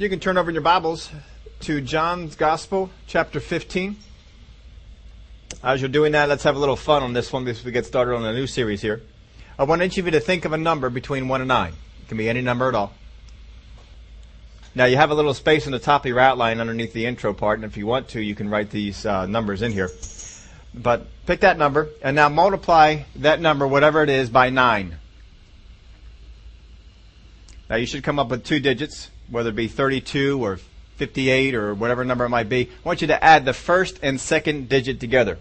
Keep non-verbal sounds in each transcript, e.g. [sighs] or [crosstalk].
You can turn over in your Bibles to John's Gospel, chapter 15. As you're doing that, let's have a little fun on this one before we get started on a new series here. I want each of you to think of a number between 1 and 9. It can be any number at all. Now you have a little space on the top of your outline underneath the intro part, and if you want to, you can write these uh, numbers in here. But pick that number, and now multiply that number, whatever it is, by 9. Now you should come up with two digits, whether it be 32 or 58 or whatever number it might be. I want you to add the first and second digit together.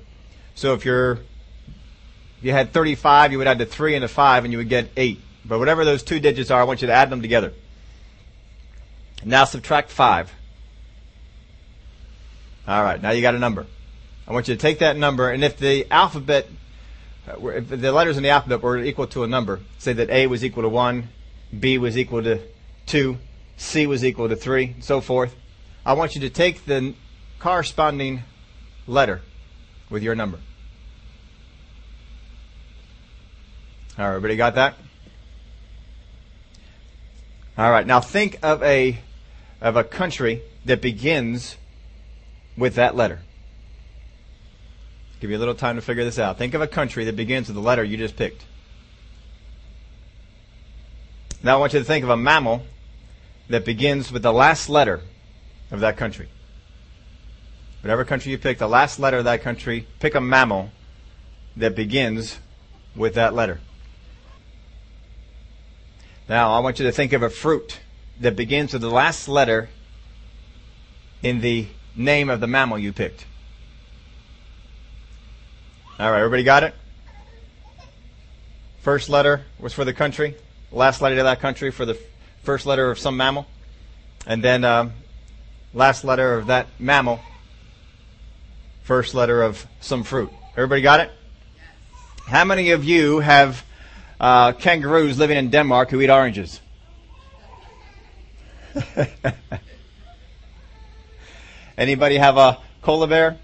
So if you're, if you had 35, you would add the 3 and the 5 and you would get 8. But whatever those two digits are, I want you to add them together. Now subtract 5. Alright, now you got a number. I want you to take that number, and if the alphabet, if the letters in the alphabet were equal to a number, say that A was equal to 1, B was equal to 2, C was equal to 3, and so forth, I want you to take the corresponding letter with your number. All right, everybody got that? All right, now think of a of a country that begins with that letter. Give you a little time to figure this out. Think of a country that begins with the letter you just picked. Now I want you to think of a mammal that begins with the last letter of that country. Whatever country you pick, the last letter of that country, pick a mammal that begins with that letter. Now, I want you to think of a fruit that begins with the last letter in the name of the mammal you picked. All right, everybody got it? First letter was for the country, last letter of that country for the first letter of some mammal, and then um, last letter of that mammal, first letter of some fruit. Everybody got it? How many of you have uh, kangaroos living in Denmark who eat oranges? [laughs] Anybody have a koala bear?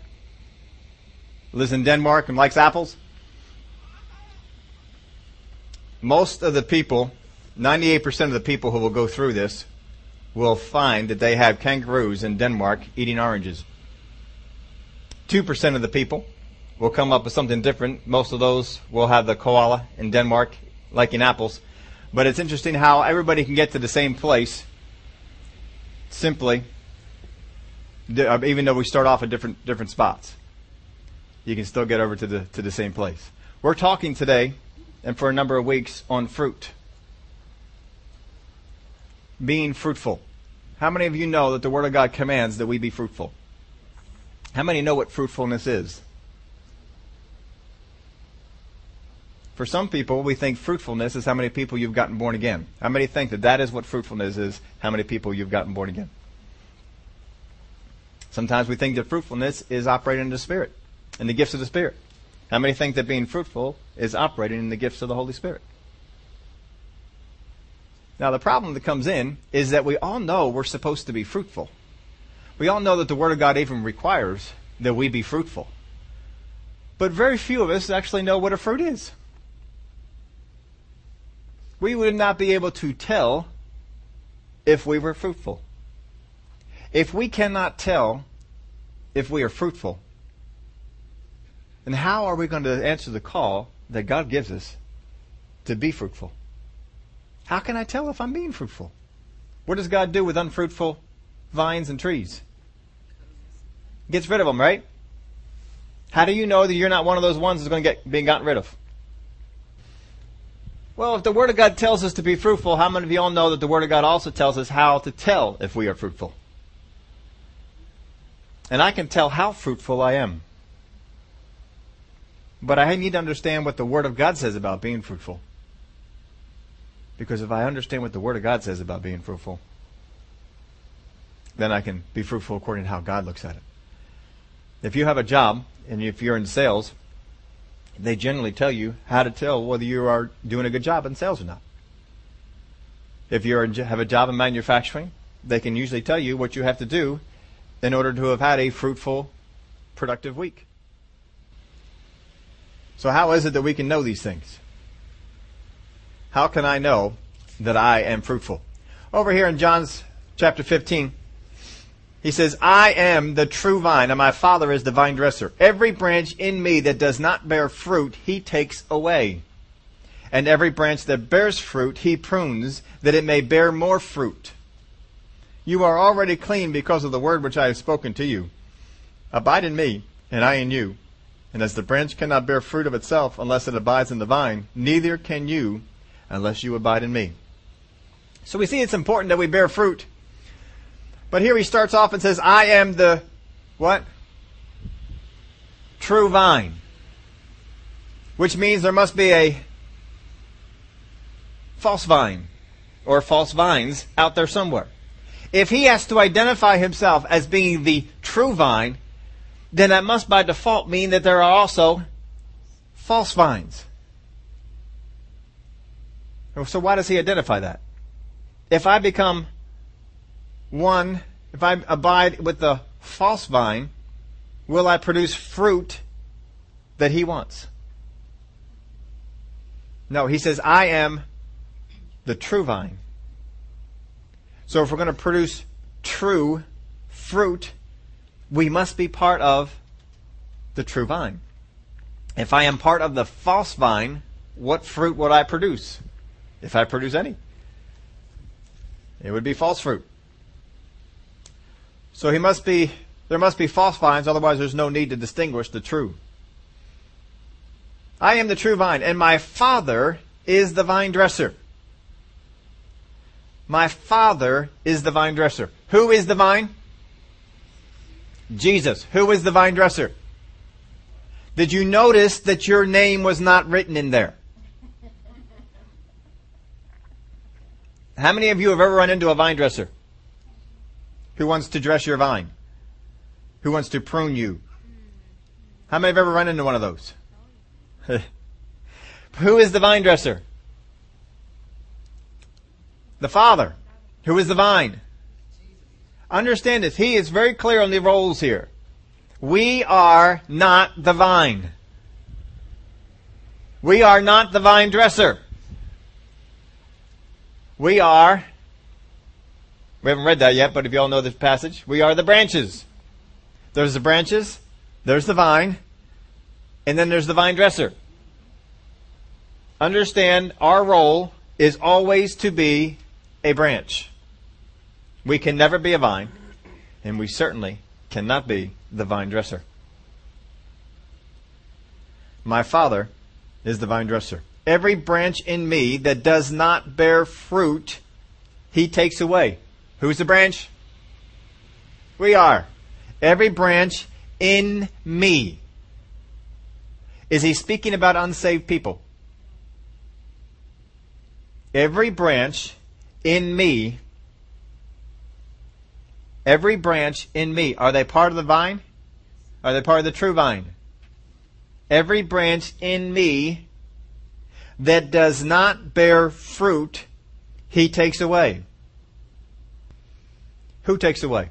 Lives in Denmark and likes apples? Most of the people, 98% of the people who will go through this will find that they have kangaroos in Denmark eating oranges. 2% of the people will come up with something different. Most of those will have the koala in Denmark liking apples. But it's interesting how everybody can get to the same place simply, uh, even though we start off at different, different spots. You can still get over to the, to the same place. We're talking today and for a number of weeks on fruit being fruitful. How many of you know that the Word of God commands that we be fruitful? How many know what fruitfulness is? For some people, we think fruitfulness is how many people you've gotten born again. How many think that that is what fruitfulness is? How many people you've gotten born again? Sometimes we think that fruitfulness is operating in the Spirit, in the gifts of the Spirit. How many think that being fruitful is operating in the gifts of the Holy Spirit? Now, the problem that comes in is that we all know we're supposed to be fruitful. We all know that the Word of God even requires that we be fruitful. But very few of us actually know what a fruit is. We would not be able to tell if we were fruitful. If we cannot tell if we are fruitful, then how are we going to answer the call that God gives us to be fruitful? How can I tell if I'm being fruitful? What does God do with unfruitful vines and trees? Gets rid of them, right? How do you know that you're not one of those ones that's going to get being gotten rid of? Well, if the Word of God tells us to be fruitful, how many of you all know that the Word of God also tells us how to tell if we are fruitful? And I can tell how fruitful I am. But I need to understand what the Word of God says about being fruitful. Because if I understand what the Word of God says about being fruitful, then I can be fruitful according to how God looks at it. If you have a job and if you're in sales, they generally tell you how to tell whether you are doing a good job in sales or not. If you have a job in manufacturing, they can usually tell you what you have to do in order to have had a fruitful, productive week. So how is it that we can know these things? How can I know that I am fruitful? Over here in John's chapter 15, he says, I am the true vine, and my Father is the vine dresser. Every branch in me that does not bear fruit, he takes away. And every branch that bears fruit, he prunes, that it may bear more fruit. You are already clean because of the word which I have spoken to you. Abide in me, and I in you. And as the branch cannot bear fruit of itself unless it abides in the vine, neither can you unless you abide in me. So we see it's important that we bear fruit. But here he starts off and says, I am the what? True vine. Which means there must be a false vine or false vines out there somewhere. If he has to identify himself as being the true vine, then that must by default mean that there are also false vines. So why does he identify that? If I become one, if I abide with the false vine, will I produce fruit that he wants? No, he says, I am the true vine. So if we're going to produce true fruit, we must be part of the true vine. If I am part of the false vine, what fruit would I produce? If I produce any, it would be false fruit. So he must be, there must be false vines, otherwise there's no need to distinguish the true. I am the true vine, and my Father is the vine dresser. My Father is the vine dresser. Who is the vine? Jesus. Who is the vine dresser? Did you notice that your name was not written in there? How many of you have ever run into a vine dresser? Who wants to dress your vine? Who wants to prune you? How many have ever run into one of those? [laughs] Who is the vine dresser? The Father. Who is the vine? Understand this. He is very clear on the roles here. We are not the vine. We are not the vine dresser. We are, we haven't read that yet, but if you all know this passage, we are the branches. There's the branches, there's the vine, and then there's the vine dresser. Understand our role is always to be a branch. We can never be a vine, and we certainly cannot be the vine dresser. My Father is the vine dresser. Every branch in me that does not bear fruit, he takes away. Who's the branch? We are. Every branch in me. Is he speaking about unsaved people? Every branch in me, every branch in me, are they part of the vine? Are they part of the true vine? Every branch in me that does not bear fruit, he takes away. Who takes away?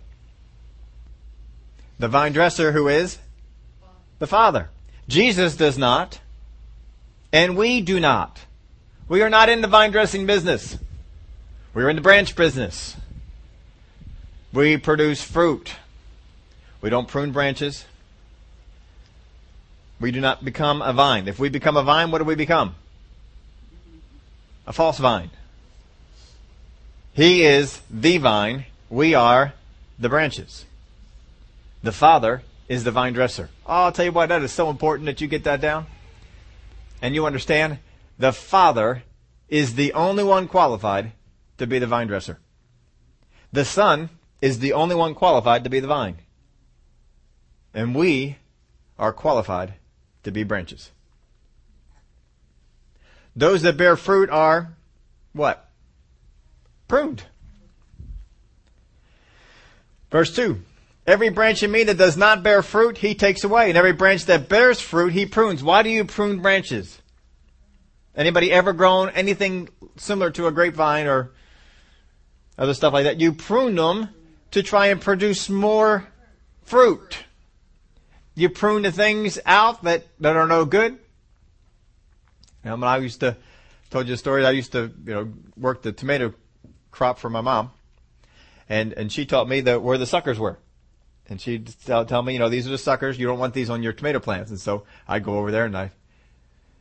The vine dresser who is? The Father. Jesus does not, and we do not. We are not in the vine dressing business. We're in the branch business. We produce fruit. We don't prune branches. We do not become a vine. If we become a vine, what do we become? A false vine. He is the vine. We are the branches. The Father is the vine dresser. Oh, I'll tell you what, that is so important that you get that down. And you understand, the Father is the only one qualified to be the vine dresser. The Son is the only one qualified to be the vine. And we are qualified to be branches. Those that bear fruit are what? Pruned. Verse 2. Every branch in me that does not bear fruit, he takes away. And every branch that bears fruit, he prunes. Why do you prune branches? Anybody ever grown anything similar to a grapevine or other stuff like that? You prune them to try and produce more fruit. You prune the things out that, that are no good. You know, when I used to, told you a story, I used to, you know, work the tomato crop for my mom. and and she taught me that where the suckers were, and she'd tell, tell me, you know, these are the suckers. You don't want these on your tomato plants, and so I'd go over there and I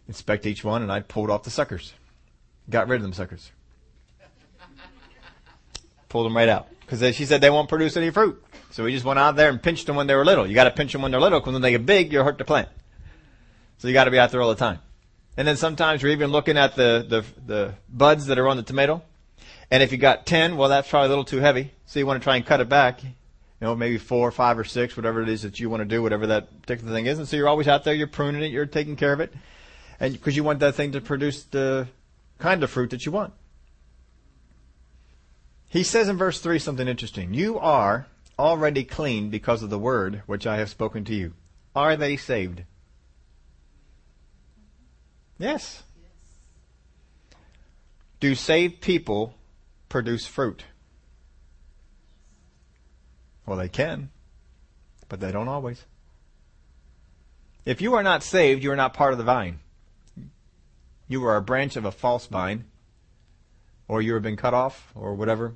inspect each one, and I pulled off the suckers, got rid of them suckers, pulled them right out because she said they won't produce any fruit. So we just went out there and pinched them when they were little. You got to pinch them when they're little because when they get big, you'll hurt the plant. So you got to be out there all the time. And then sometimes you're even looking at the, the, the buds that are on the tomato. And if you got 10, well, that's probably a little too heavy. So you want to try and cut it back. You know, maybe four, five, or six, whatever it is that you want to do, whatever that particular thing is. And so you're always out there, you're pruning it, you're taking care of it. And because you want that thing to produce the kind of fruit that you want. He says in verse 3 something interesting. You are already clean because of the word which I have spoken to you. Are they saved? Yes. Do saved people produce fruit? Well, they can, but they don't always. If you are not saved, you are not part of the vine. You are a branch of a false vine, or you have been cut off, or whatever.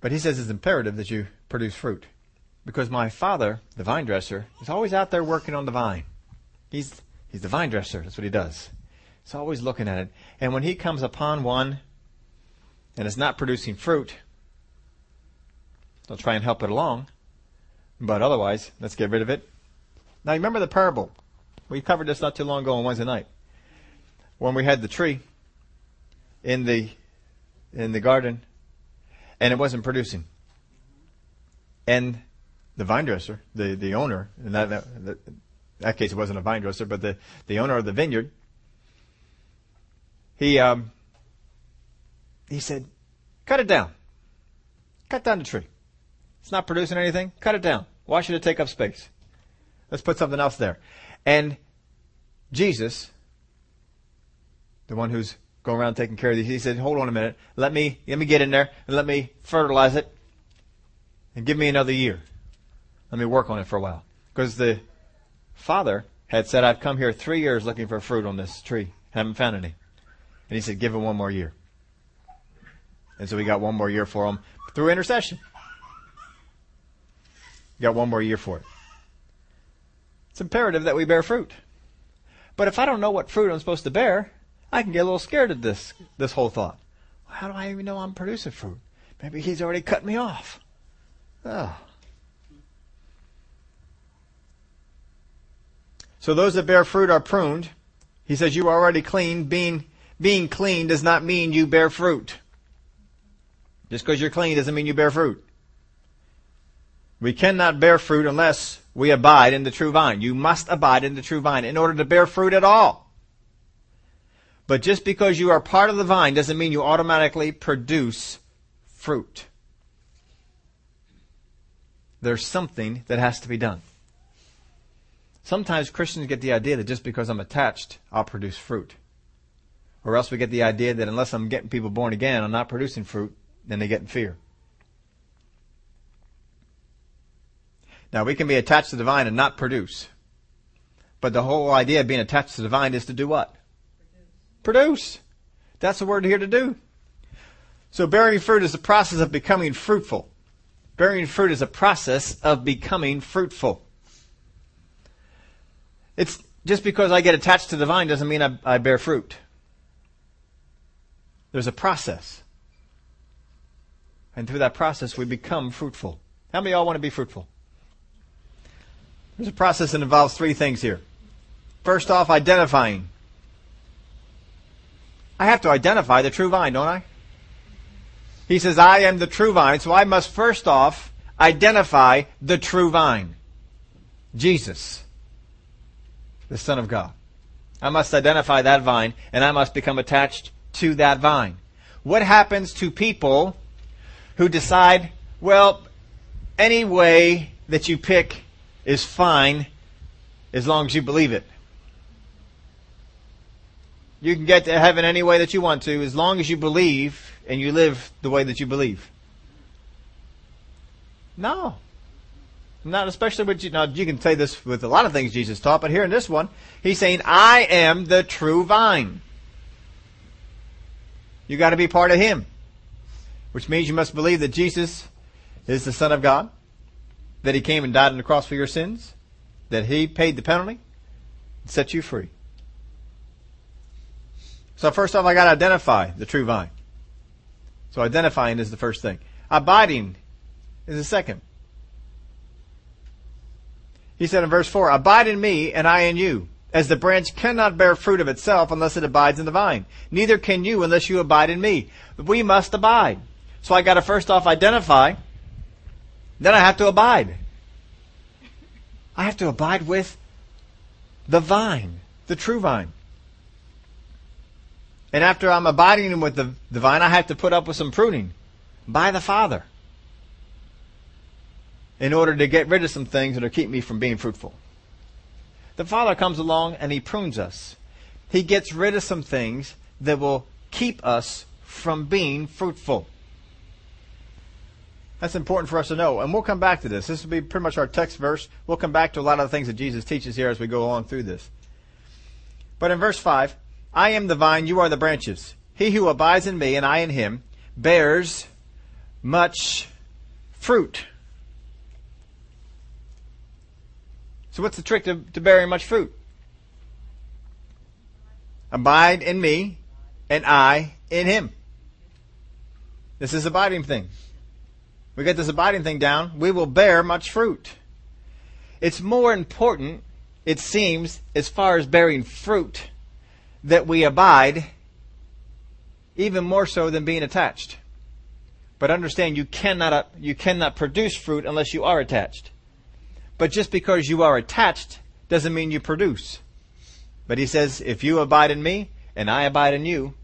But he says it's imperative that you produce fruit. Because my father, the vine dresser, is always out there working on the vine. He's, he's the vine dresser. That's what he does. He's always looking at it. And when he comes upon one and it's not producing fruit, he'll try and help it along. But otherwise, let's get rid of it. Now remember the parable. We covered this not too long ago on Wednesday night. When we had the tree in the in the garden and it wasn't producing. And the vine dresser, the, the owner, in that, that, that case it wasn't a vine dresser, but the, the owner of the vineyard, he, um, he said, cut it down. Cut down the tree. It's not producing anything. Cut it down. Why should it take up space? Let's put something else there. And Jesus, the one who's going around taking care of these. He said, hold on a minute. Let me, let me get in there and let me fertilize it and give me another year. Let me work on it for a while. Because the father had said, I've come here three years looking for fruit on this tree. Haven't found any. And he said, give it one more year. And so we got one more year for him through intercession. got one more year for it. It's imperative that we bear fruit. But if I don't know what fruit I'm supposed to bear, I can get a little scared of this this whole thought. How do I even know I'm producing fruit? Maybe he's already cut me off. Oh. So those that bear fruit are pruned. He says you are already clean. Being being clean does not mean you bear fruit. Just because you're clean doesn't mean you bear fruit. We cannot bear fruit unless we abide in the true vine. You must abide in the true vine in order to bear fruit at all. But just because you are part of the vine doesn't mean you automatically produce fruit. There's something that has to be done. Sometimes Christians get the idea that just because I'm attached, I'll produce fruit. Or else we get the idea that unless I'm getting people born again, I'm not producing fruit, then they get in fear. Now we can be attached to the vine and not produce. But the whole idea of being attached to the vine is to do what? Produce. Produce. That's the word here to do. So bearing fruit is the process of becoming fruitful. Bearing fruit is a process of becoming fruitful. It's just because I get attached to the vine doesn't mean I, I bear fruit. There's a process. And through that process, we become fruitful. How many of y'all want to be fruitful? There's a process that involves three things here. First off, identifying. I have to identify the true vine, don't I? He says, I am the true vine, so I must first off identify the true vine. Jesus, the Son of God. I must identify that vine, and I must become attached to that vine. What happens to people who decide, well, any way that you pick is fine as long as you believe it? You can get to heaven any way that you want to as long as you believe and you live the way that you believe. No. Not especially with you. Now, you can say this with a lot of things Jesus taught, but here in this one, he's saying, I am the true vine. You got to be part of him. which means you must believe that Jesus is the Son of God, that He came and died on the cross for your sins, that He paid the penalty, and set you free. So first off, I got to identify the true vine. So identifying is the first thing. Abiding is the second. He said in verse 4, Abide in me, and I in you. As the branch cannot bear fruit of itself unless it abides in the vine. Neither can you unless you abide in me. We must abide. So I gotta first off identify. Then I have to abide. I have to abide with the vine, the true vine. And after I'm abiding with the, the vine, I have to put up with some pruning by the Father in order to get rid of some things that are keep me from being fruitful. The Father comes along and He prunes us. He gets rid of some things that will keep us from being fruitful. That's important for us to know. And we'll come back to this. This will be pretty much our text verse. We'll come back to a lot of the things that Jesus teaches here as we go along through this. But in verse 5, I am the vine, you are the branches. He who abides in me and I in him bears much fruit. So what's the trick to, to bearing much fruit? Abide in me and I in him. This is abiding thing. We get this abiding thing down, we will bear much fruit. It's more important, it seems, as far as bearing fruit that we abide even more so than being attached. But understand you cannot uh, you cannot produce fruit unless you are attached. But just because you are attached doesn't mean you produce. But he says, if you abide in me and I abide in you,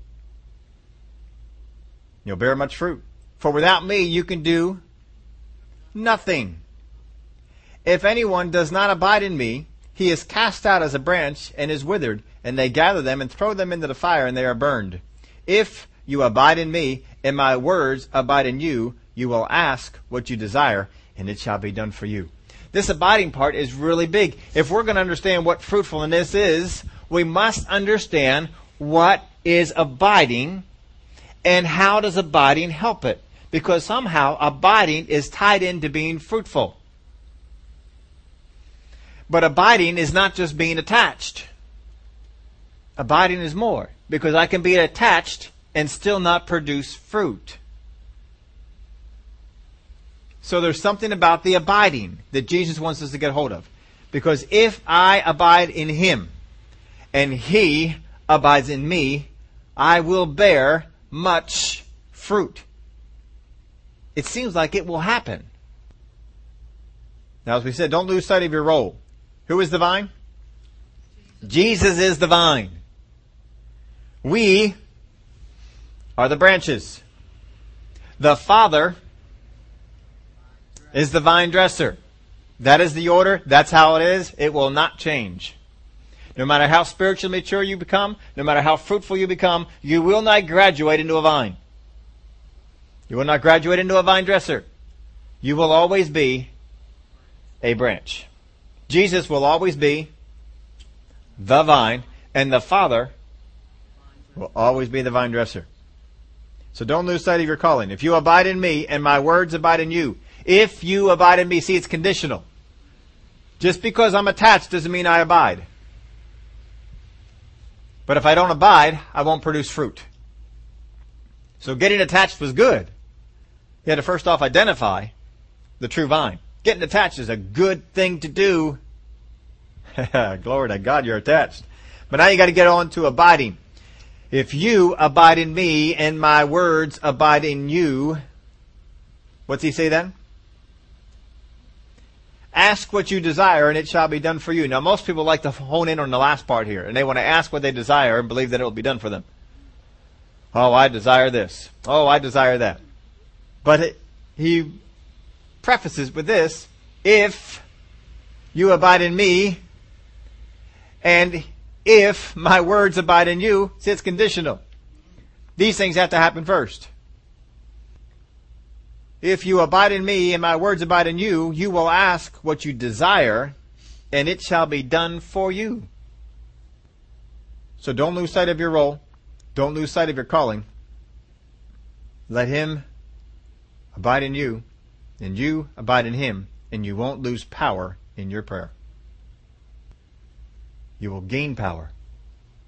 you'll bear much fruit. For without me you can do nothing. If anyone does not abide in me, he is cast out as a branch and is withered, and they gather them and throw them into the fire, and they are burned. If you abide in me, and my words abide in you, you will ask what you desire, and it shall be done for you. This abiding part is really big. If we're going to understand what fruitfulness is, we must understand what is abiding and how does abiding help it. Because somehow abiding is tied into being fruitful. But abiding is not just being attached. Abiding is more. Because I can be attached and still not produce fruit. So there's something about the abiding that Jesus wants us to get hold of. Because if I abide in Him and He abides in me, I will bear much fruit. It seems like it will happen. Now, as we said, don't lose sight of your role. Who is the vine? Jesus is the vine. We are the branches. The Father is the vine dresser. That is the order. That's how it is. It will not change. No matter how spiritually mature you become, no matter how fruitful you become, you will not graduate into a vine. You will not graduate into a vine dresser. You will always be a branch. Jesus will always be the vine, and the Father will always be the vine dresser. So don't lose sight of your calling. If you abide in me and my words abide in you, if you abide in me, see it's conditional. Just because I'm attached doesn't mean I abide. But if I don't abide, I won't produce fruit. So getting attached was good. You had to first off identify the true vine. Getting attached is a good thing to do. [laughs] Glory to God, you're attached. But now you got to get on to abiding. If you abide in me and my words abide in you, what's he say then? Ask what you desire and it shall be done for you. Now most people like to hone in on the last part here and they want to ask what they desire and believe that it will be done for them. Oh, I desire this. Oh, I desire that. But it, he prefaces with this, if you abide in me, and if my words abide in you, see it's conditional. These things have to happen first. If you abide in me and my words abide in you, you will ask what you desire, and it shall be done for you. So don't lose sight of your role. Don't lose sight of your calling. Let him abide in you, and you abide in him, and you won't lose power in your prayer. You will gain power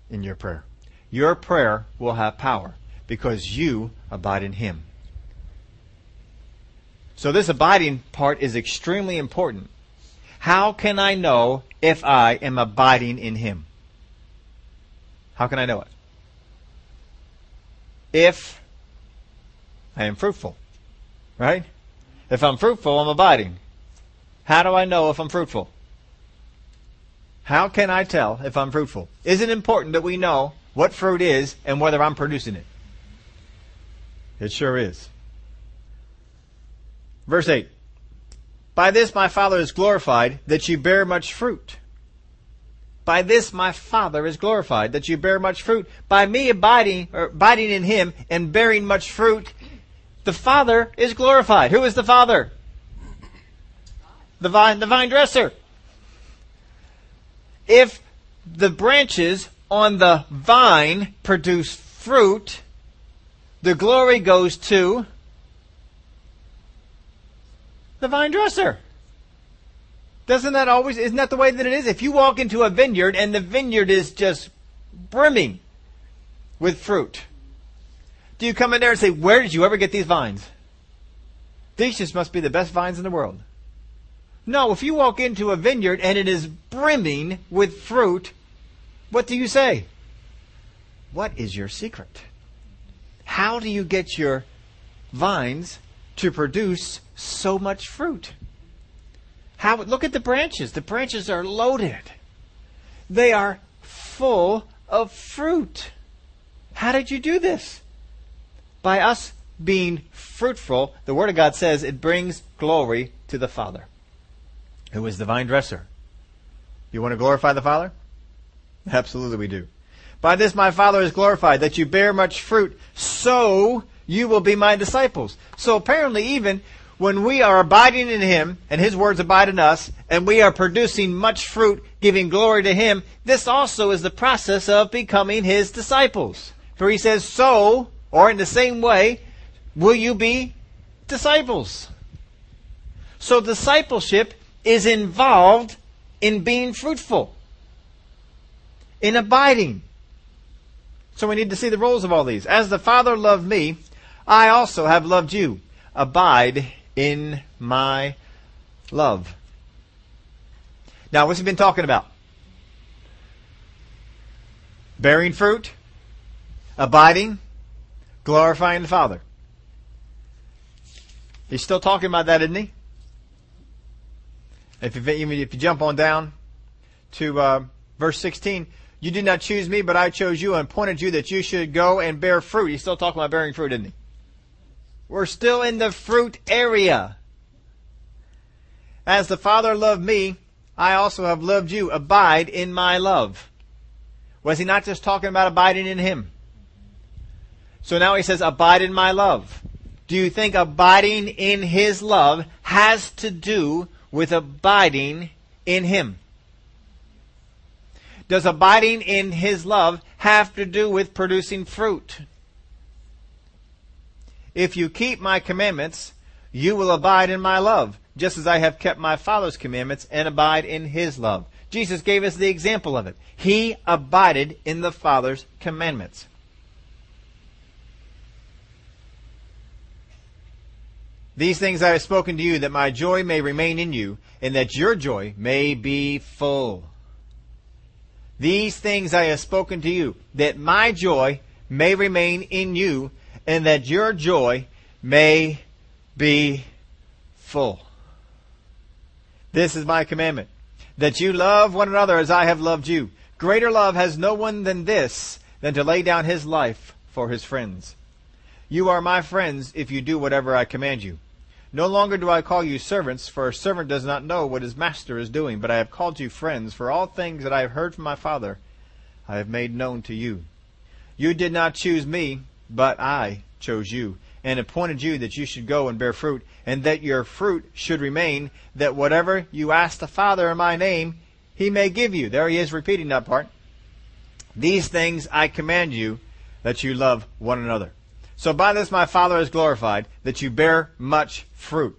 in your prayer. Your prayer will have power because you abide in him. So this abiding part is extremely important. How can I know if I am abiding in him? How can I know it? If I am fruitful. Right? If I'm fruitful, I'm abiding. How do I know if I'm fruitful? How can I tell if I'm fruitful? Is it important that we know what fruit is and whether I'm producing it? It sure is. Verse 8. By this my Father is glorified, that you bear much fruit. By this my Father is glorified, that you bear much fruit. By me abiding, or abiding in Him and bearing much fruit, the Father is glorified. Who is the Father? The vine, the vine dresser. If the branches on the vine produce fruit, the glory goes to the vine dresser. Doesn't that always, isn't that the way that it is? If you walk into a vineyard and the vineyard is just brimming with fruit, do you come in there and say, where did you ever get these vines? These just must be the best vines in the world. No, if you walk into a vineyard and it is brimming with fruit, what do you say? What is your secret? How do you get your vines to produce so much fruit? How, look at the branches. The branches are loaded. They are full of fruit. How did you do this? By us being fruitful, the Word of God says it brings glory to the Father, who is the vine dresser. You want to glorify the Father? Absolutely we do. By this my Father is glorified, that you bear much fruit, so you will be my disciples. So apparently even when we are abiding in Him and His words abide in us and we are producing much fruit, giving glory to Him, this also is the process of becoming His disciples. For He says, so, or in the same way, will you be disciples. So discipleship is involved in being fruitful, in abiding. So we need to see the roles of all these. As the Father loved me, I also have loved you. Abide in my love. Now, what's he been talking about? Bearing fruit, abiding, glorifying the Father. He's still talking about that, isn't he? If you, if you jump on down to uh, verse 16, you did not choose me, but I chose you and appointed you that you should go and bear fruit. He's still talking about bearing fruit, isn't he? We're still in the fruit area. As the Father loved me, I also have loved you. Abide in my love. Was he not just talking about abiding in him? So now he says, abide in my love. Do you think abiding in his love has to do with abiding in him? Does abiding in his love have to do with producing fruit? If you keep my commandments, you will abide in my love, just as I have kept my Father's commandments and abide in his love. Jesus gave us the example of it. He abided in the Father's commandments. These things I have spoken to you, that my joy may remain in you, and that your joy may be full. These things I have spoken to you, that my joy may remain in you, and that your joy may be full. This is my commandment, that you love one another as I have loved you. Greater love has no one than this, than to lay down his life for his friends. You are my friends if you do whatever I command you. No longer do I call you servants, for a servant does not know what his master is doing, but I have called you friends, for all things that I have heard from my Father I have made known to you. You did not choose me, but I chose you and appointed you that you should go and bear fruit, and that your fruit should remain, that whatever you ask the Father in my name, he may give you. There he is repeating that part. These things I command you, that you love one another. So by this my Father is glorified, that you bear much fruit.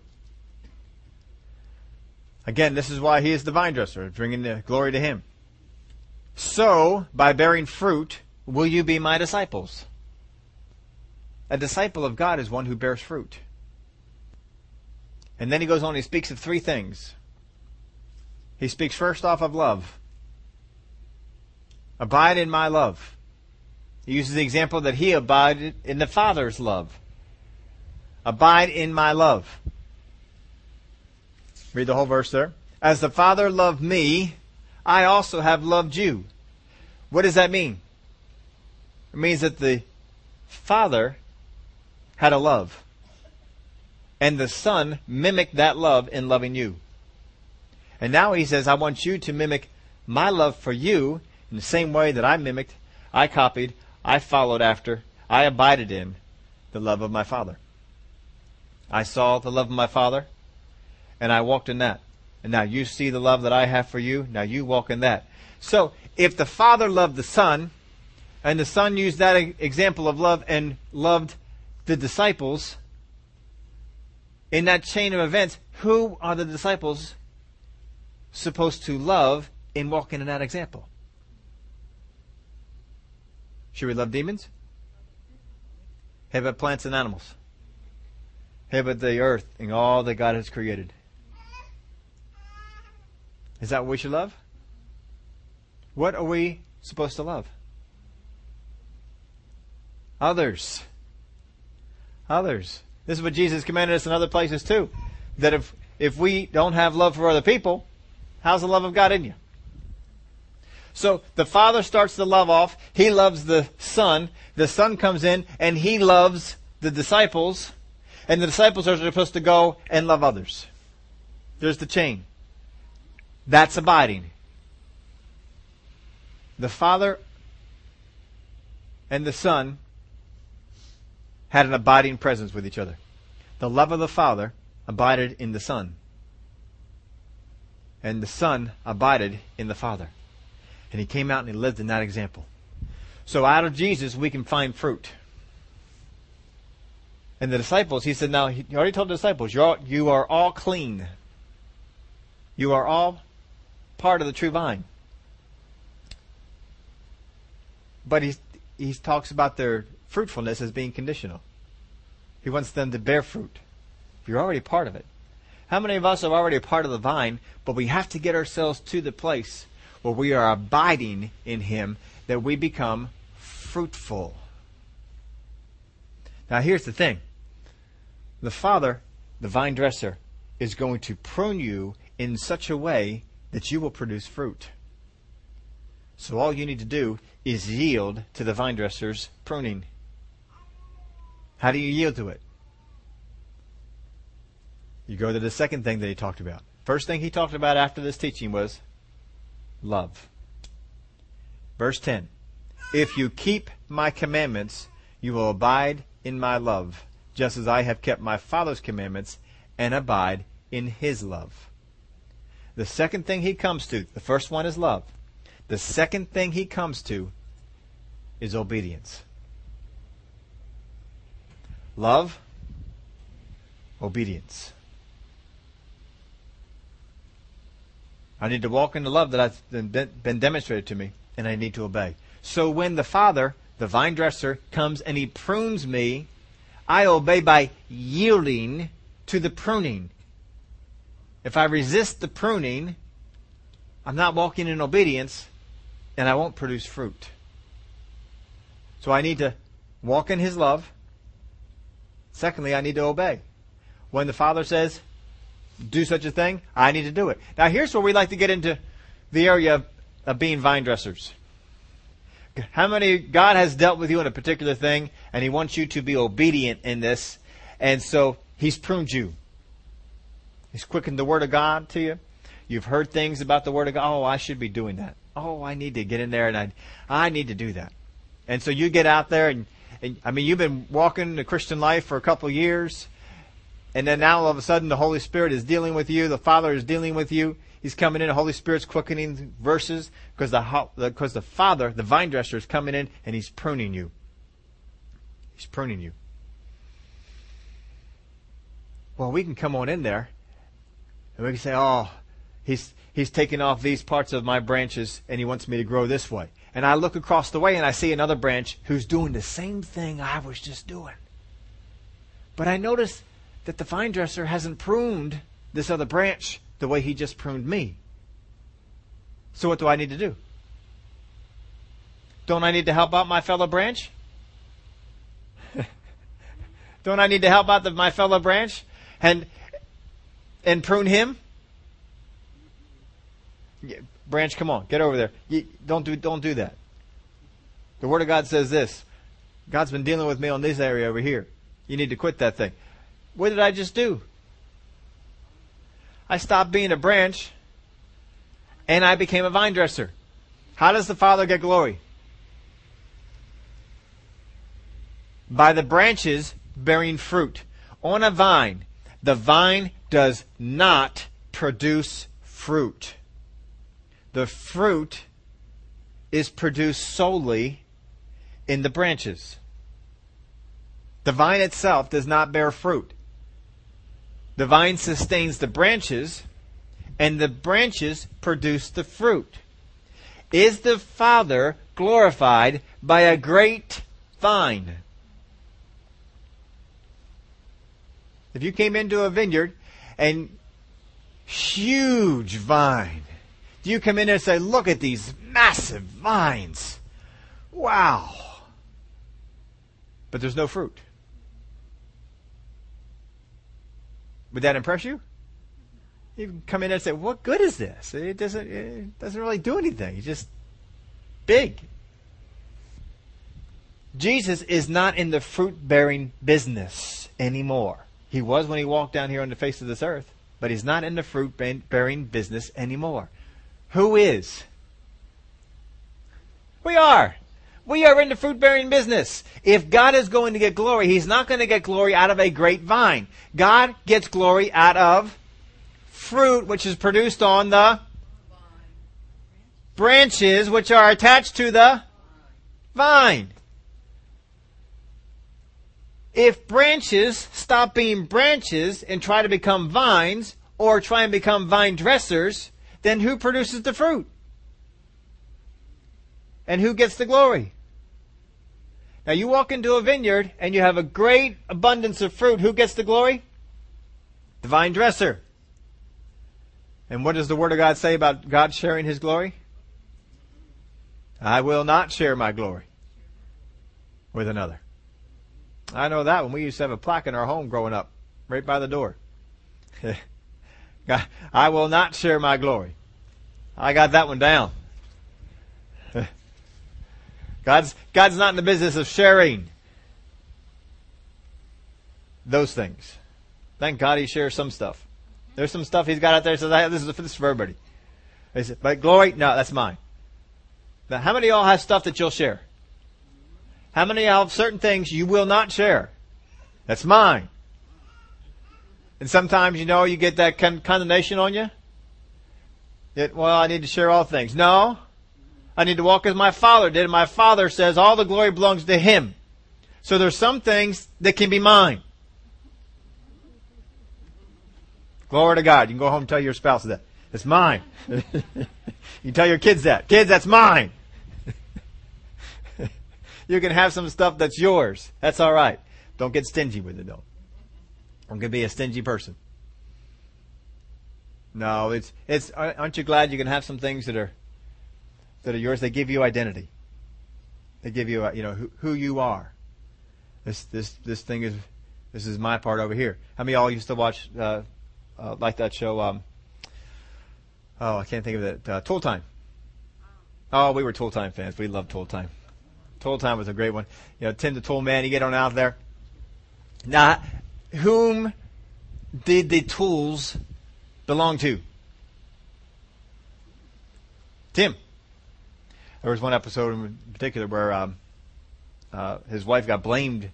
Again, this is why he is the vine dresser, bringing the glory to him. So, by bearing fruit, will you be my disciples? A disciple of God is one who bears fruit. And then he goes on, he speaks of three things. He speaks first off of love. Abide in my love. He uses the example that he abided in the Father's love. Abide in my love. Read the whole verse there. As the Father loved me, I also have loved you. What does that mean? It means that the Father had a love. And the Son mimicked that love in loving you. And now he says, I want you to mimic my love for you in the same way that I mimicked, I copied, I followed after, I abided in the love of my Father. I saw the love of my Father, and I walked in that. And now you see the love that I have for you, now you walk in that. So, if the Father loved the Son, and the Son used that example of love and loved the disciples, in that chain of events, who are the disciples supposed to love in walking in that example? Should we love demons? How about plants and animals? How about the earth and all that God has created? Is that what we should love? What are we supposed to love? Others. Others. This is what Jesus commanded us in other places too. That if, if we don't have love for other people, how's the love of God in you? So the Father starts the love off. He loves the Son. The Son comes in and he loves the disciples. And the disciples are supposed to go and love others. There's the chain. That's abiding. The Father and the Son had an abiding presence with each other. The love of the Father abided in the Son. And the Son abided in the Father. And he came out and he lived in that example. So out of Jesus, we can find fruit. And the disciples, he said, now, he already told the disciples, you're all, you are all clean. You are all part of the true vine. But he, he talks about their fruitfulness as being conditional. He wants them to bear fruit. You're already part of it. How many of us are already a part of the vine, but we have to get ourselves to the place where we are abiding in Him that we become fruitful. Now, here's the thing the Father, the vine dresser, is going to prune you in such a way that you will produce fruit. So, all you need to do is yield to the vine dresser's pruning. How do you yield to it? You go to the second thing that he talked about. First thing he talked about after this teaching was love. Verse 10 If you keep my commandments, you will abide in my love, just as I have kept my Father's commandments and abide in his love. The second thing he comes to, the first one is love. The second thing he comes to is obedience. Love, obedience. I need to walk in the love that has been demonstrated to me, and I need to obey. So when the Father, the vine dresser, comes and he prunes me, I obey by yielding to the pruning. If I resist the pruning, I'm not walking in obedience, and I won't produce fruit. So I need to walk in His love. Secondly, I need to obey. When the Father says, do such a thing, I need to do it. Now, here's where we like to get into the area of, of being vine dressers. How many, God has dealt with you in a particular thing, and He wants you to be obedient in this, and so He's pruned you. He's quickened the Word of God to you. You've heard things about the Word of God. Oh, I should be doing that. Oh, I need to get in there, and I, I need to do that. And so you get out there, and, and I mean, you've been walking the Christian life for a couple of years, and then now all of a sudden the Holy Spirit is dealing with you. The Father is dealing with you. He's coming in. The Holy Spirit's quickening verses because the because the Father, the vine dresser, is coming in and he's pruning you. He's pruning you. Well, we can come on in there, and we can say, "Oh, he's he's taking off these parts of my branches, and he wants me to grow this way." And I look across the way and I see another branch who's doing the same thing I was just doing. But I notice that the vine dresser hasn't pruned this other branch the way he just pruned me. So what do I need to do? Don't I need to help out my fellow branch? [laughs] Don't I need to help out the, my fellow branch and and prune him? Branch, come on, get over there. You, don't do don't do that. The Word of God says this. God's been dealing with me on this area over here. You need to quit that thing. What did I just do? I stopped being a branch and I became a vine dresser. How does the Father get glory? By the branches bearing fruit. On a vine, the vine does not produce fruit. The fruit is produced solely in the branches. The vine itself does not bear fruit. The vine sustains the branches, and the branches produce the fruit. Is the Father glorified by a great vine? If you came into a vineyard and huge vine, do you come in and say, look at these massive vines? Wow. But there's no fruit. Would that impress you? You come in and say, "What good is this? It doesn't. It doesn't really do anything. It's just big." Jesus is not in the fruit bearing business anymore. He was when he walked down here on the face of this earth, but he's not in the fruit bearing business anymore. Who is? We are. We are in the fruit bearing business. If God is going to get glory, He's not going to get glory out of a great vine. God gets glory out of fruit which is produced on the branches which are attached to the vine. If branches stop being branches and try to become vines, or try and become vine dressers, then who produces the fruit? And who gets the glory? Now you walk into a vineyard and you have a great abundance of fruit. Who gets the glory? The vine dresser. And what does the Word of God say about God sharing His glory? I will not share my glory with another. I know that when we used to have a plaque in our home growing up, right by the door. [laughs] I will not share my glory. I got that one down. [laughs] God's, God's not in the business of sharing those things. Thank God he shares some stuff. There's some stuff he's got out there that says, this is, for everybody. Said, but glory, no, that's mine. Now, how many of y'all have stuff that you'll share? How many of y'all have certain things you will not share? That's mine. And sometimes, you know, you get that con- condemnation on you. That, well, I need to share all things. No. I need to walk as my father did. My father says all the glory belongs to him. So there's some things that can be mine. Glory to God. You can go home and tell your spouse that. It's mine. [laughs] you tell your kids that. Kids, that's mine. [laughs] you can have some stuff that's yours. That's alright. Don't get stingy with it though. Don't get be a stingy person. No, it's, it's, aren't you glad you can have some things that are that are yours. They give you identity. They give you, you know, who, who you are. This, this, this thing is, this is my part over here. How many of y'all used to watch, uh, uh, like that show? Um, oh, I can't think of it. Uh, Tool Time. Oh, we were Tool Time fans. We loved Tool Time. Tool Time was a great one. You know, Tim the Tool Man. You get on out there. Now, whom did the tools belong to? Tim. There was one episode in particular where um, uh, his wife got blamed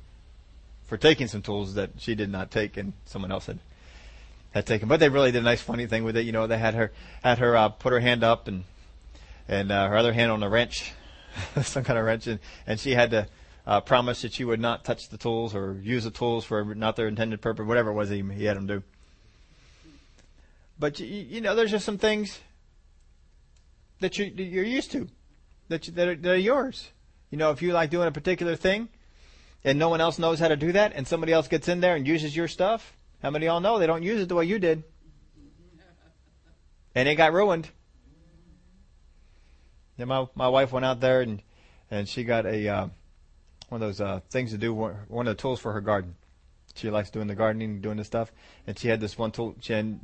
for taking some tools that she did not take, and someone else had had taken. But they really did a nice, funny thing with it. You know, they had her had her uh, put her hand up and and uh, her other hand on a wrench, [laughs] some kind of wrench, and, and she had to uh, promised that you would not touch the tools or use the tools for not their intended purpose, whatever it was he, he had them do. But you, you know, there's just some things that you, you're used to, that, you, that, are, that are yours. You know, if you like doing a particular thing, and no one else knows how to do that, and somebody else gets in there and uses your stuff, how many of y'all know they don't use it the way you did? And it got ruined. And my my wife went out there and and she got a uh, one of those uh, things to do one of the tools for her garden. She likes doing the gardening, doing this stuff, and she had this one tool. She had,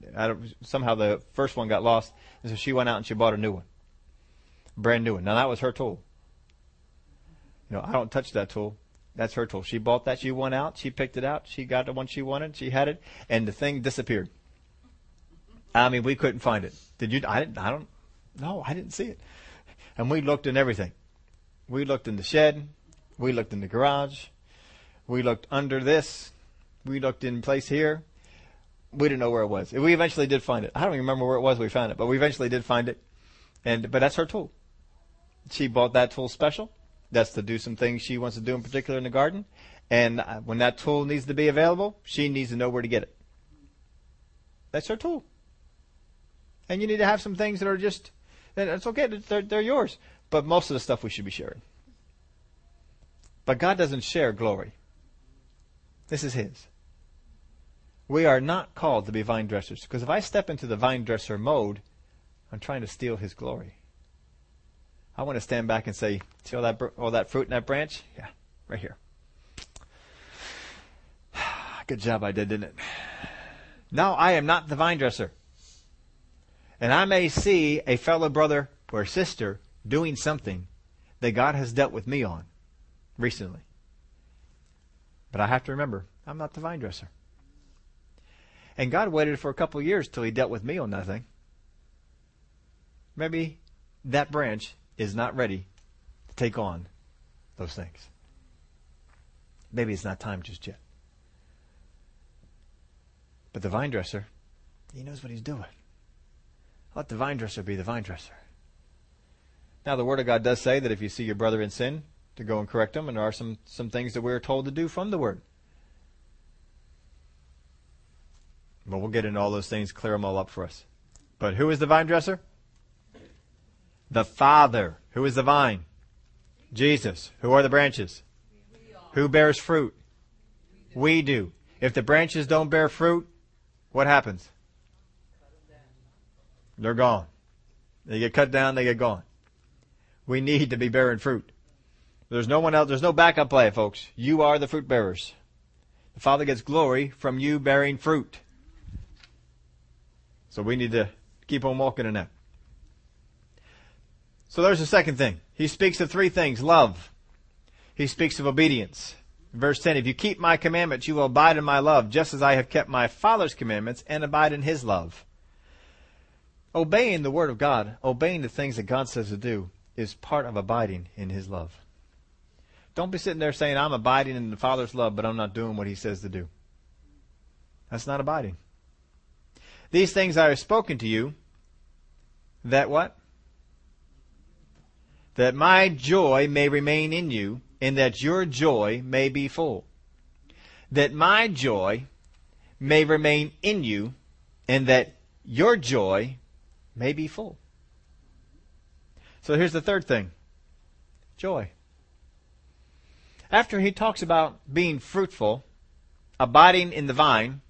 somehow the first one got lost, and so she went out and she bought a new one, brand new one. Now that was her tool. You know, I don't touch that tool. That's her tool. She bought that. She went out. She picked it out. She got the one she wanted. She had it, and the thing disappeared. I mean, we couldn't find it. Did you? I didn't. I don't. No, I didn't see it. And we looked in everything. We looked in the shed. We looked in the garage. We looked under this. We looked in place here. We didn't know where it was. We eventually did find it. I don't even remember where it was we found it, but we eventually did find it. And but that's her tool. She bought that tool special. That's to do some things she wants to do in particular in the garden. And when that tool needs to be available, she needs to know where to get it. That's her tool. And you need to have some things that are just, it's okay, they're, they're yours. But most of the stuff we should be sharing. But God doesn't share glory. This is His. We are not called to be vine dressers because if I step into the vine dresser mode, I'm trying to steal His glory. I want to stand back and say, see all that, all that fruit in that branch? Yeah, right here. [sighs] Good job I did, didn't it? Now I am not the vine dresser. And I may see a fellow brother or sister doing something that God has dealt with me on recently. But I have to remember, I'm not the vine dresser. And God waited for a couple years till he dealt with me on that thing. Maybe that branch is not ready to take on those things. Maybe it's not time just yet. But the vine dresser, he knows what he's doing. Let the vine dresser be the vine dresser. Now, the Word of God does say that if you see your brother in sin, to go and correct them, and there are some, some things that we're told to do from the Word. But we'll get into all those things, clear them all up for us. But who is the vine dresser? The Father. Who is the vine? Jesus. Who are the branches? Who bears fruit? We do. If the branches don't bear fruit, what happens? They're gone. They get cut down, they get gone. We need to be bearing fruit. There's no one else, there's no backup play, folks. You are the fruit bearers. The Father gets glory from you bearing fruit. So we need to keep on walking in that. So there's the second thing. He speaks of three things. Love. He speaks of obedience. Verse 10, if you keep my commandments, you will abide in my love, just as I have kept my Father's commandments and abide in his love. Obeying the Word of God, obeying the things that God says to do, is part of abiding in His love. Don't be sitting there saying, I'm abiding in the Father's love, but I'm not doing what He says to do. That's not abiding. These things I have spoken to you, that what? That my joy may remain in you, and that your joy may be full. That my joy may remain in you, and that your joy may be full. So here's the third thing joy. After he talks about being fruitful, abiding in the vine,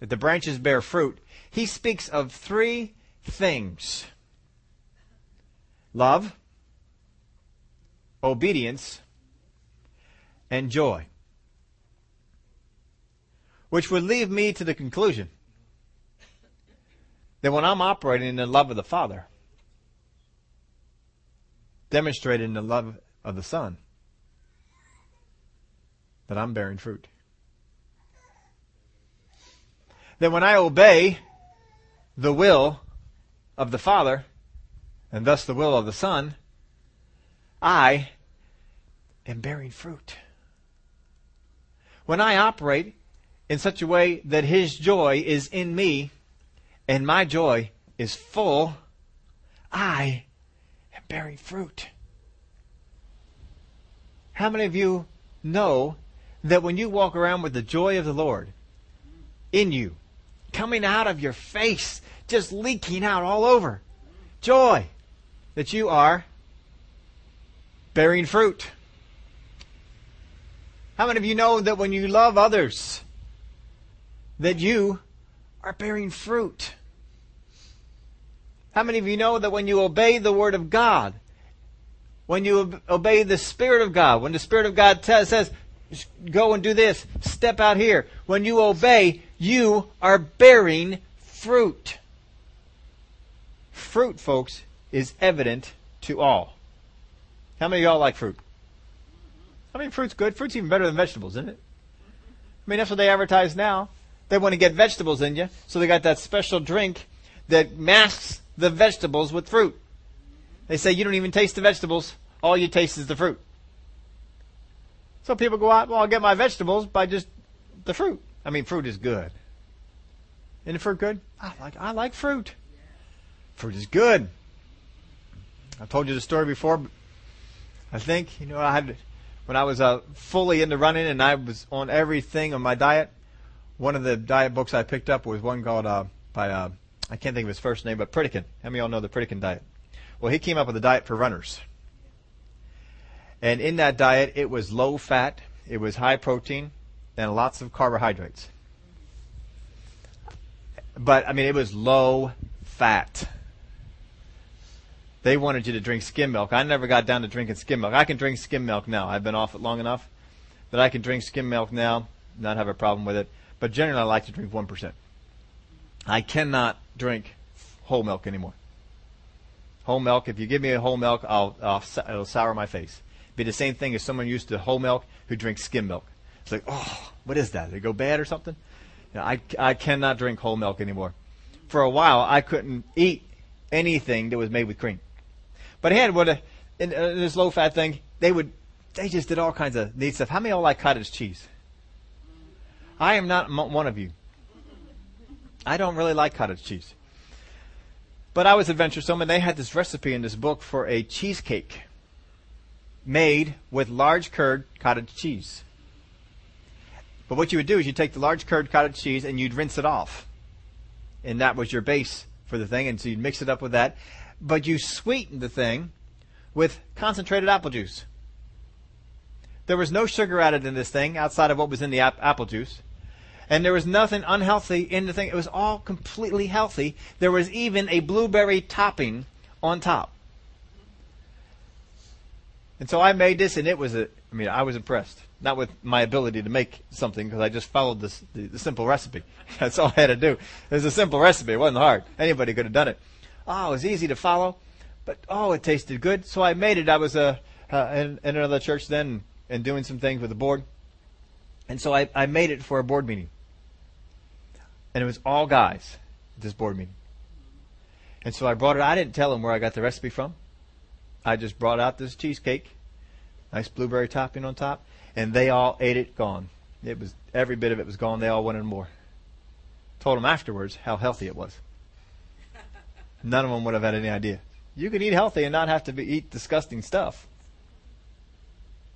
that the branches bear fruit, he speaks of three things love, obedience, and joy. Which would leave me to the conclusion that when I'm operating in the love of the Father, demonstrated in the love of the Son, that I'm bearing fruit. That when I obey the will of the Father, and thus the will of the Son, I am bearing fruit. When I operate in such a way that His joy is in me, and my joy is full, I am bearing fruit. How many of you know that when you walk around with the joy of the Lord in you, coming out of your face, just leaking out all over, joy, that you are bearing fruit. How many of you know that when you love others, that you are bearing fruit? How many of you know that when you obey the Word of God, when you obey the Spirit of God, when the Spirit of God t- says, go and do this, step out here, when you obey, you are bearing fruit. Fruit, folks, is evident to all. How many of y'all like fruit? I mean, fruit's good. Fruit's even better than vegetables, isn't it? I mean, that's what they advertise now. They want to get vegetables in you, so they got that special drink that masks the vegetables with fruit. They say you don't even taste the vegetables. All you taste is the fruit. So people go out, well, I'll get my vegetables by just the fruit. I mean, fruit is good. Isn't fruit good? I like, I like fruit. Fruit is good. I've told you the story before. I think, you know, I had, when I was uh, fully into running and I was on everything on my diet, one of the diet books I picked up was one called, uh, by, uh, I can't think of his first name, but Pritikin. How many of y'all know the Pritikin diet? Well, he came up with a diet for runners. And in that diet, it was low fat, it was high protein, and lots of carbohydrates. But, I mean, it was low fat. They wanted you to drink skim milk. I never got down to drinking skim milk. I can drink skim milk now. I've been off it long enough that I can drink skim milk now, not have a problem with it. But generally, I like to drink 1%. I cannot drink whole milk anymore. Whole milk, if you give me a whole milk, I'll, I'll it'll sour my face. Be the same thing as someone used to whole milk who drinks skim milk. It's like, oh, what is that? Did it go bad or something? You know, I, I cannot drink whole milk anymore. For a while, I couldn't eat anything that was made with cream. But he had what a, in, uh, this low fat thing, they would, they just did all kinds of neat stuff. How many of y'all like cottage cheese? I am not one of you. I don't really like cottage cheese. But I was adventuresome, and they had this recipe in this book for a cheesecake made with large curd cottage cheese. But what you would do is you take the large curd cottage cheese and you'd rinse it off. And that was your base for the thing. And so you'd mix it up with that. But you sweetened the thing with concentrated apple juice. There was no sugar added in this thing outside of what was in the ap- apple juice. And there was nothing unhealthy in the thing. It was all completely healthy. There was even a blueberry topping on top. And so I made this, and it was a. I mean, I was impressed. Not with my ability to make something, because I just followed this, the, the simple recipe. [laughs] That's all I had to do. It was a simple recipe. It wasn't hard. Anybody could have done it. Oh, it was easy to follow, but oh, it tasted good. So I made it. I was uh, uh, in, in another church then, and doing some things with the board, and so I, I made it for a board meeting. And it was all guys at this board meeting. And so I brought it. I didn't tell them where I got the recipe from. I just brought out this cheesecake, nice blueberry topping on top, and they all ate it gone. It was every bit of it was gone. They all wanted more. Told them afterwards how healthy it was. [laughs] None of them would have had any idea. You can eat healthy and not have to be, eat disgusting stuff.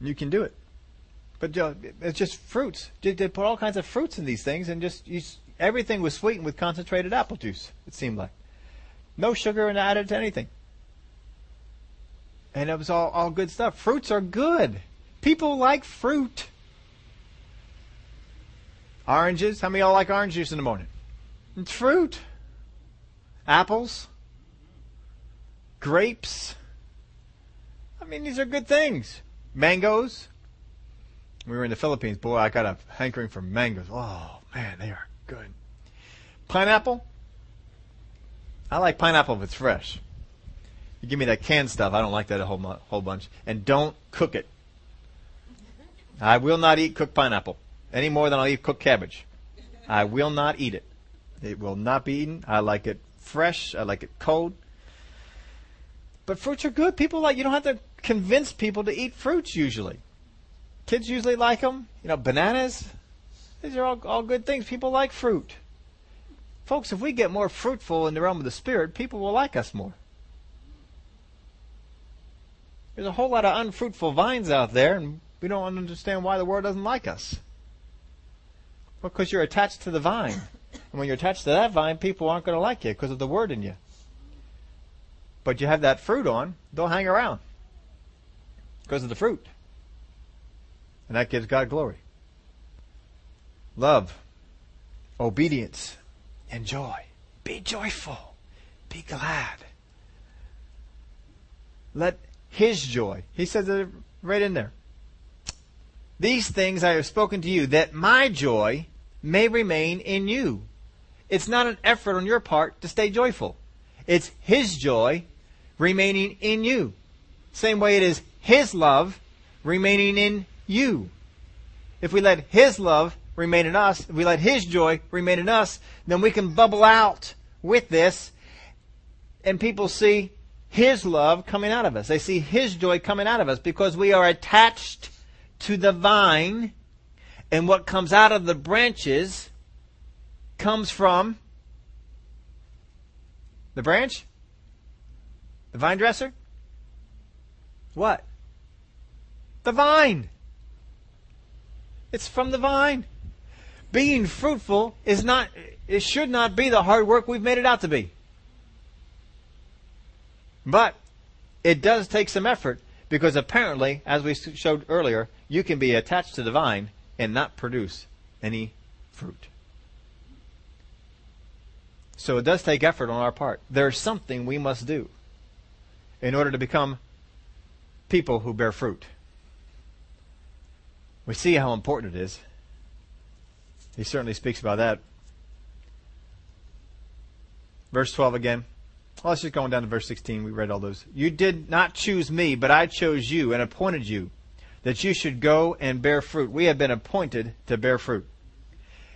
You can do it. But you know, it's just fruits. They put all kinds of fruits in these things, and just you, everything was sweetened with concentrated apple juice. It seemed like no sugar added to anything and it was all, all good stuff. Fruits are good. People like fruit. Oranges. How many of y'all like orange juice in the morning? It's fruit. Apples. Grapes. I mean, these are good things. Mangoes. We were in the Philippines. Boy, I got a hankering for mangoes. Oh, man, they are good. Pineapple. I like pineapple if it's fresh. You give me that canned stuff. I don't like that a whole whole bunch. And don't cook it. I will not eat cooked pineapple any more than I'll eat cooked cabbage. I will not eat it. It will not be eaten. I like it fresh. I like it cold. But fruits are good. People like you don't have to convince people to eat fruits usually. Kids usually like them. You know, bananas. These are all all good things. People like fruit. Folks, if we get more fruitful in the realm of the spirit, people will like us more. There's a whole lot of unfruitful vines out there, and We don't understand why the world doesn't like us. Well, Because you're attached to the vine. And when you're attached to that vine, people aren't going to like you because of the word in you. But you have that fruit on, they'll hang around because of the fruit. And that gives God glory. Love, obedience, and joy. Be joyful. Be glad. Let His joy, He says it right in there. These things I have spoken to you, that my joy may remain in you. It's not an effort on your part to stay joyful. It's His joy remaining in you. Same way it is His love remaining in you. If we let His love remain in us, if we let His joy remain in us, then we can bubble out with this and people see His love coming out of us. They see His joy coming out of us because we are attached to the vine and what comes out of the branches comes from the branch the vine dresser? What? The vine. It's from the vine. Being fruitful is not, it should not be the hard work we've made it out to be. But it does take some effort because apparently, as we showed earlier, you can be attached to the vine and not produce any fruit. So it does take effort on our part. There's something we must do in order to become people who bear fruit. We see how important it is. He certainly speaks about that. Verse 12 again. Well, let's just go on down to verse 16. We read all those. You did not choose me, but I chose you and appointed you that you should go and bear fruit. We have been appointed to bear fruit.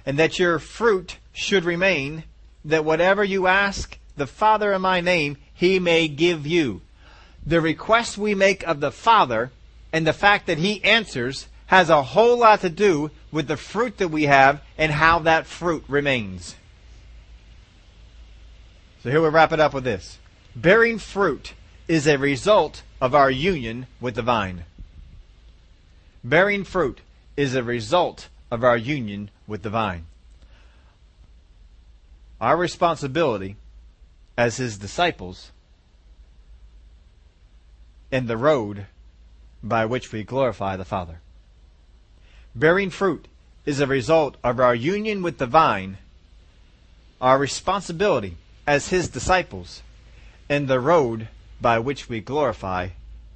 And that your fruit should remain, that whatever you ask the Father in my name, he may give you the request we make of the Father and the fact that He answers has a whole lot to do with the fruit that we have and how that fruit remains. So here we wrap it up with this. Bearing fruit is a result of our union with the vine. Bearing fruit is a result of our union with the vine. Our responsibility as his disciples in the road by which we glorify the Father. Bearing fruit is a result of our union with the vine, our responsibility as His disciples, and the road by which we glorify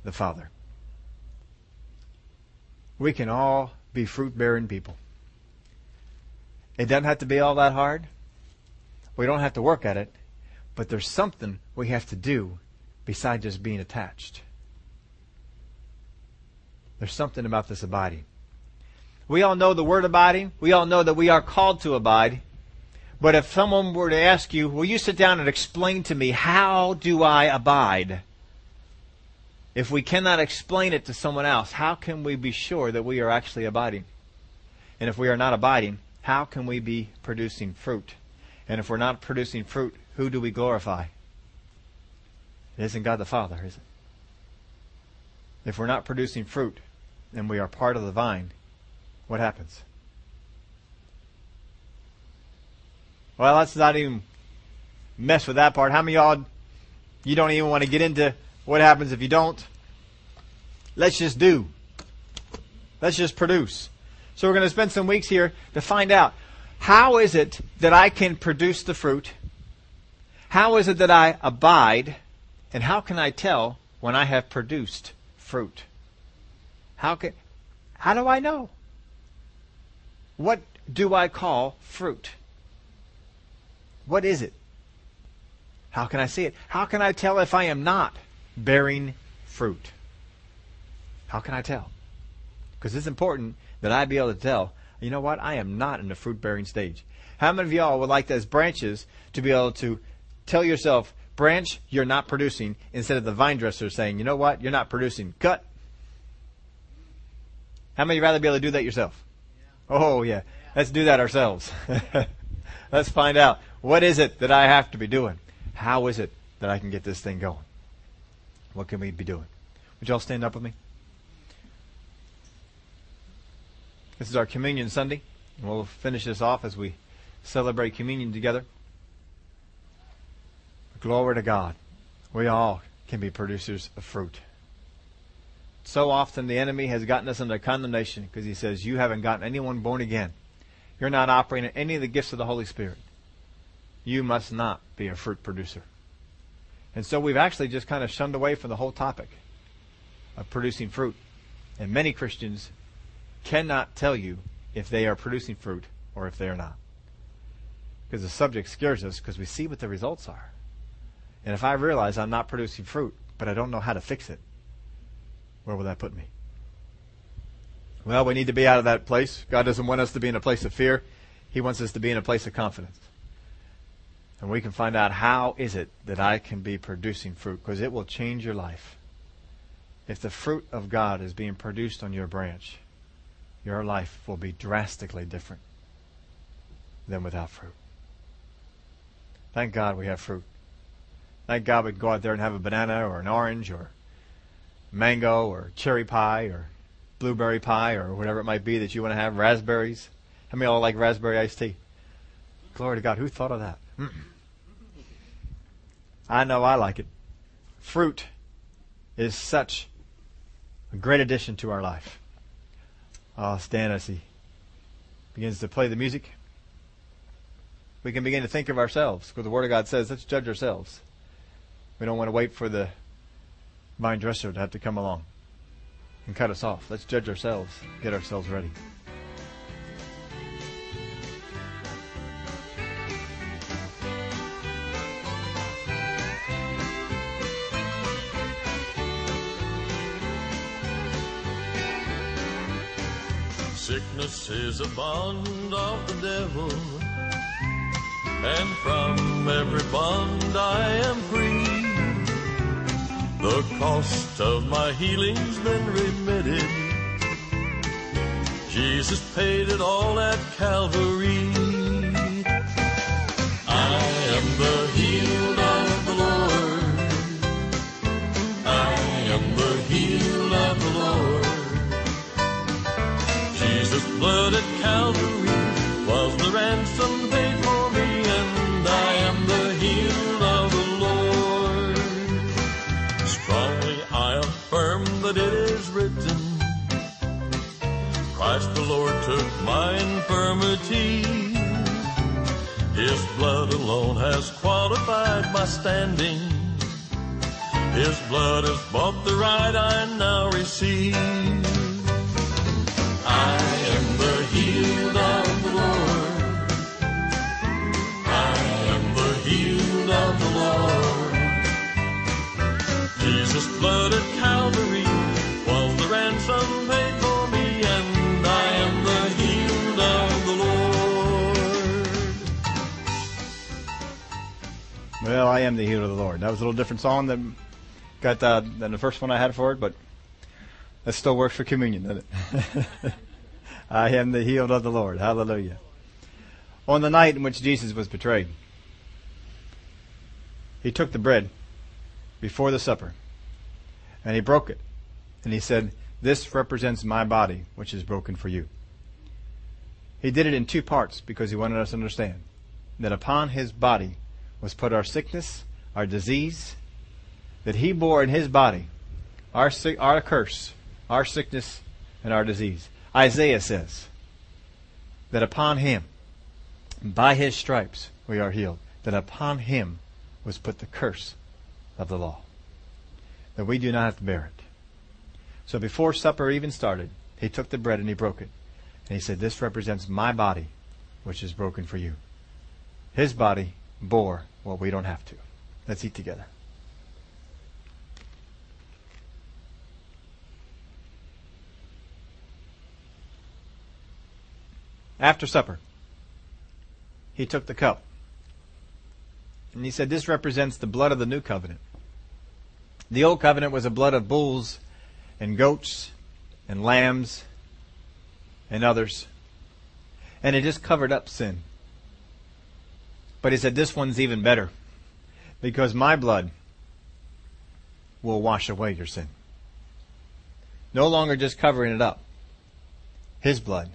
the Father. We can all be fruit bearing people. It doesn't have to be all that hard. We don't have to work at it, but there's something we have to do besides just being attached. There's something about this abiding. We all know the word abiding. We all know that we are called to abide. But if someone were to ask you, will you sit down and explain to me, how do I abide? If we cannot explain it to someone else, how can we be sure that we are actually abiding? And if we are not abiding, how can we be producing fruit? And if we're not producing fruit, who do we glorify? It isn't God the Father, is it? If we're not producing fruit, and we are part of the vine, what happens? Well, let's not even mess with that part. How many y'all, you don't even want to get into what happens if you don't? Let's just do. Let's just produce. So we're going to spend some weeks here to find out how is it that I can produce the fruit? How is it that I abide? And how can I tell when I have produced fruit? How can, how do I know? What do I call fruit? What is it? How can I see it? How can I tell if I am not bearing fruit? How can I tell? Because it's important that I be able to tell, you know what, I am not in the fruit bearing stage. How many of y'all would like as branches to be able to tell yourself, branch, you're not producing, instead of the vine dresser saying, you know what, you're not producing, cut, how many rather be able to do that yourself? Yeah. Oh yeah. yeah. Let's do that ourselves. [laughs] Let's find out what is it that I have to be doing? How is it that I can get this thing going? What can we be doing? Would y'all stand up with me? This is our Communion Sunday. And we'll finish this off as we celebrate communion together. Glory to God. We all can be producers of fruit. So often the enemy has gotten us under condemnation because he says, You haven't gotten anyone born again. You're not operating any of the gifts of the Holy Spirit. You must not be a fruit producer. And so we've actually just kind of shunned away from the whole topic of producing fruit. And many Christians cannot tell you if they are producing fruit or if they are not. Because the subject scares us because we see what the results are. And if I realize I'm not producing fruit, but I don't know how to fix it, where will that put me? Well, we need to be out of that place. God doesn't want us to be in a place of fear. He wants us to be in a place of confidence. And we can find out how is it that I can be producing fruit because it will change your life. If the fruit of God is being produced on your branch, your life will be drastically different than without fruit. Thank God we have fruit. Thank God we go out there and have a banana or an orange or mango or cherry pie or blueberry pie or whatever it might be that you want to have, raspberries. How many of y'all like raspberry iced tea? Glory to God. Who thought of that? I know I like it. Fruit is such a great addition to our life. Oh, Stan, as he begins to play the music, we can begin to think of ourselves, because the Word of God says, let's judge ourselves. We don't want to wait for the vine dresser to have to come along and cut us off. Let's judge ourselves, get ourselves ready. Sickness is a bond of the devil, and from every bond I am free. The cost of my healing's been remitted. Jesus paid it all at Calvary. I am the my infirmity. His blood alone has qualified my standing. His blood has bought the right I now receive. I am the healed of the Lord. That was a little different song than got than the first one I had for it, but that still works for communion, doesn't it? [laughs] I am the healed of the Lord. Hallelujah. On the night in which Jesus was betrayed, he took the bread before the supper and he broke it. And he said, This represents my body, which is broken for you. He did it in two parts because he wanted us to understand that upon his body was put our sickness, our disease, that he bore in his body our, our curse, our sickness, and our disease. Isaiah says that upon him, by his stripes, we are healed. That upon him was put the curse of the law. That we do not have to bear it. So before supper even started, he took the bread and he broke it. And he said, This represents my body, which is broken for you. His body bore what we don't have to. Let's eat together. After supper, he took the cup. And he said, This represents the blood of the new covenant. The old covenant was a blood of bulls and goats and lambs and others. And it just covered up sin. But he said, This one's even better because my blood will wash away your sin. No longer just covering it up. His blood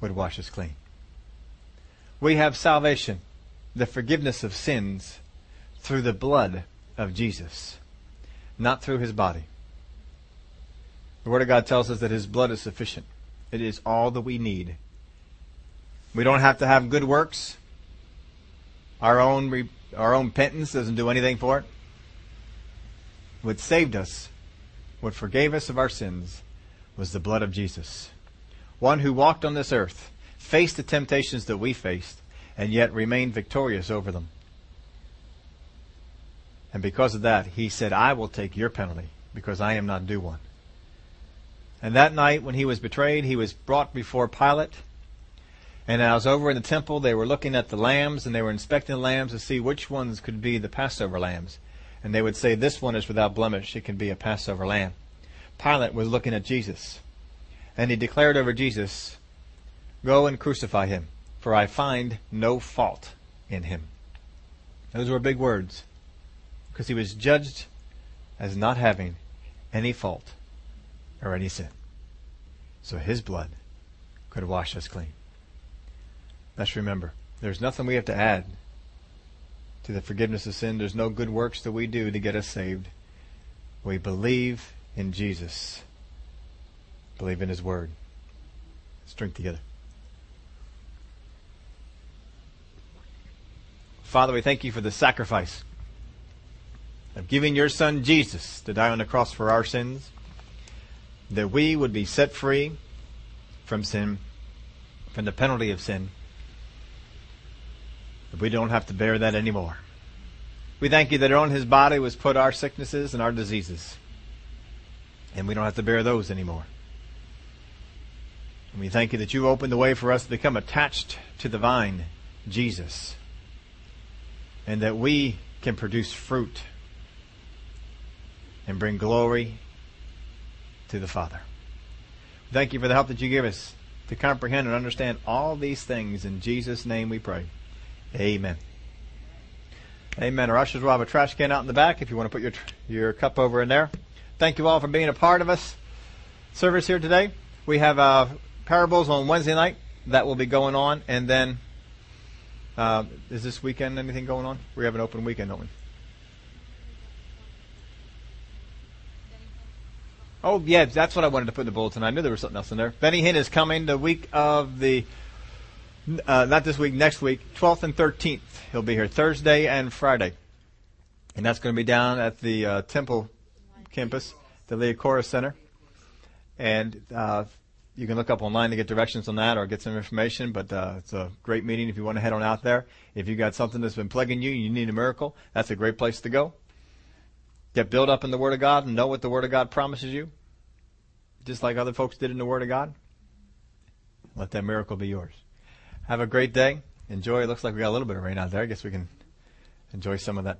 would wash us clean. We have salvation, the forgiveness of sins, through the blood of Jesus, not through his body. The Word of God tells us that his blood is sufficient. It is all that we need. We don't have to have good works. Our own, re- our own penance doesn't do anything for it. What saved us, what forgave us of our sins, was the blood of Jesus. One who walked on this earth, faced the temptations that we faced, and yet remained victorious over them. And because of that, he said, I will take your penalty because I am not due one. And that night when he was betrayed, he was brought before Pilate. And I was over in the temple, they were looking at the lambs and they were inspecting the lambs to see which ones could be the Passover lambs. And they would say, This one is without blemish, it can be a Passover lamb. Pilate was looking at Jesus. And he declared over Jesus, Go and crucify him, for I find no fault in him. Those were big words, because he was judged as not having any fault or any sin. So his blood could wash us clean. Let's remember, there's nothing we have to add to the forgiveness of sin. There's no good works that we do to get us saved. We believe in Jesus. Believe in his word. Let's drink together. Father, we thank you for the sacrifice of giving your son Jesus to die on the cross for our sins that we would be set free from sin, from the penalty of sin, that we don't have to bear that anymore. We thank you that on his body was put our sicknesses and our diseases, and we don't have to bear those anymore. And we thank you that you opened the way for us to become attached to the vine, Jesus, and that we can produce fruit and bring glory to the Father. Thank you for the help that you give us to comprehend and understand all these things. In Jesus' name we pray. Amen. Amen. Our ushers will have a trash can out in the back if you want to put your your cup over in there. Thank you all for being a part of us service here today. We have uh, parables on Wednesday night that will be going on, and then uh, is this weekend anything going on? We have an open weekend, don't we? Oh, yeah, that's what I wanted to put in the bulletin. I knew there was something else in there. Benny Hinn is coming the week of the, uh, not this week, next week, 12th and 13th. He'll be here Thursday and Friday. And that's going to be down at the uh, Temple campus, the Liacouras Center. And uh, you can look up online to get directions on that or get some information. But uh, it's a great meeting if you want to head on out there. If you've got something that's been plaguing you and you need a miracle, that's a great place to go. Get built up in the Word of God and know what the Word of God promises you, just like other folks did in the Word of God. Let that miracle be yours. Have a great day. Enjoy. It looks like we got a little bit of rain out there. I guess we can enjoy some of that.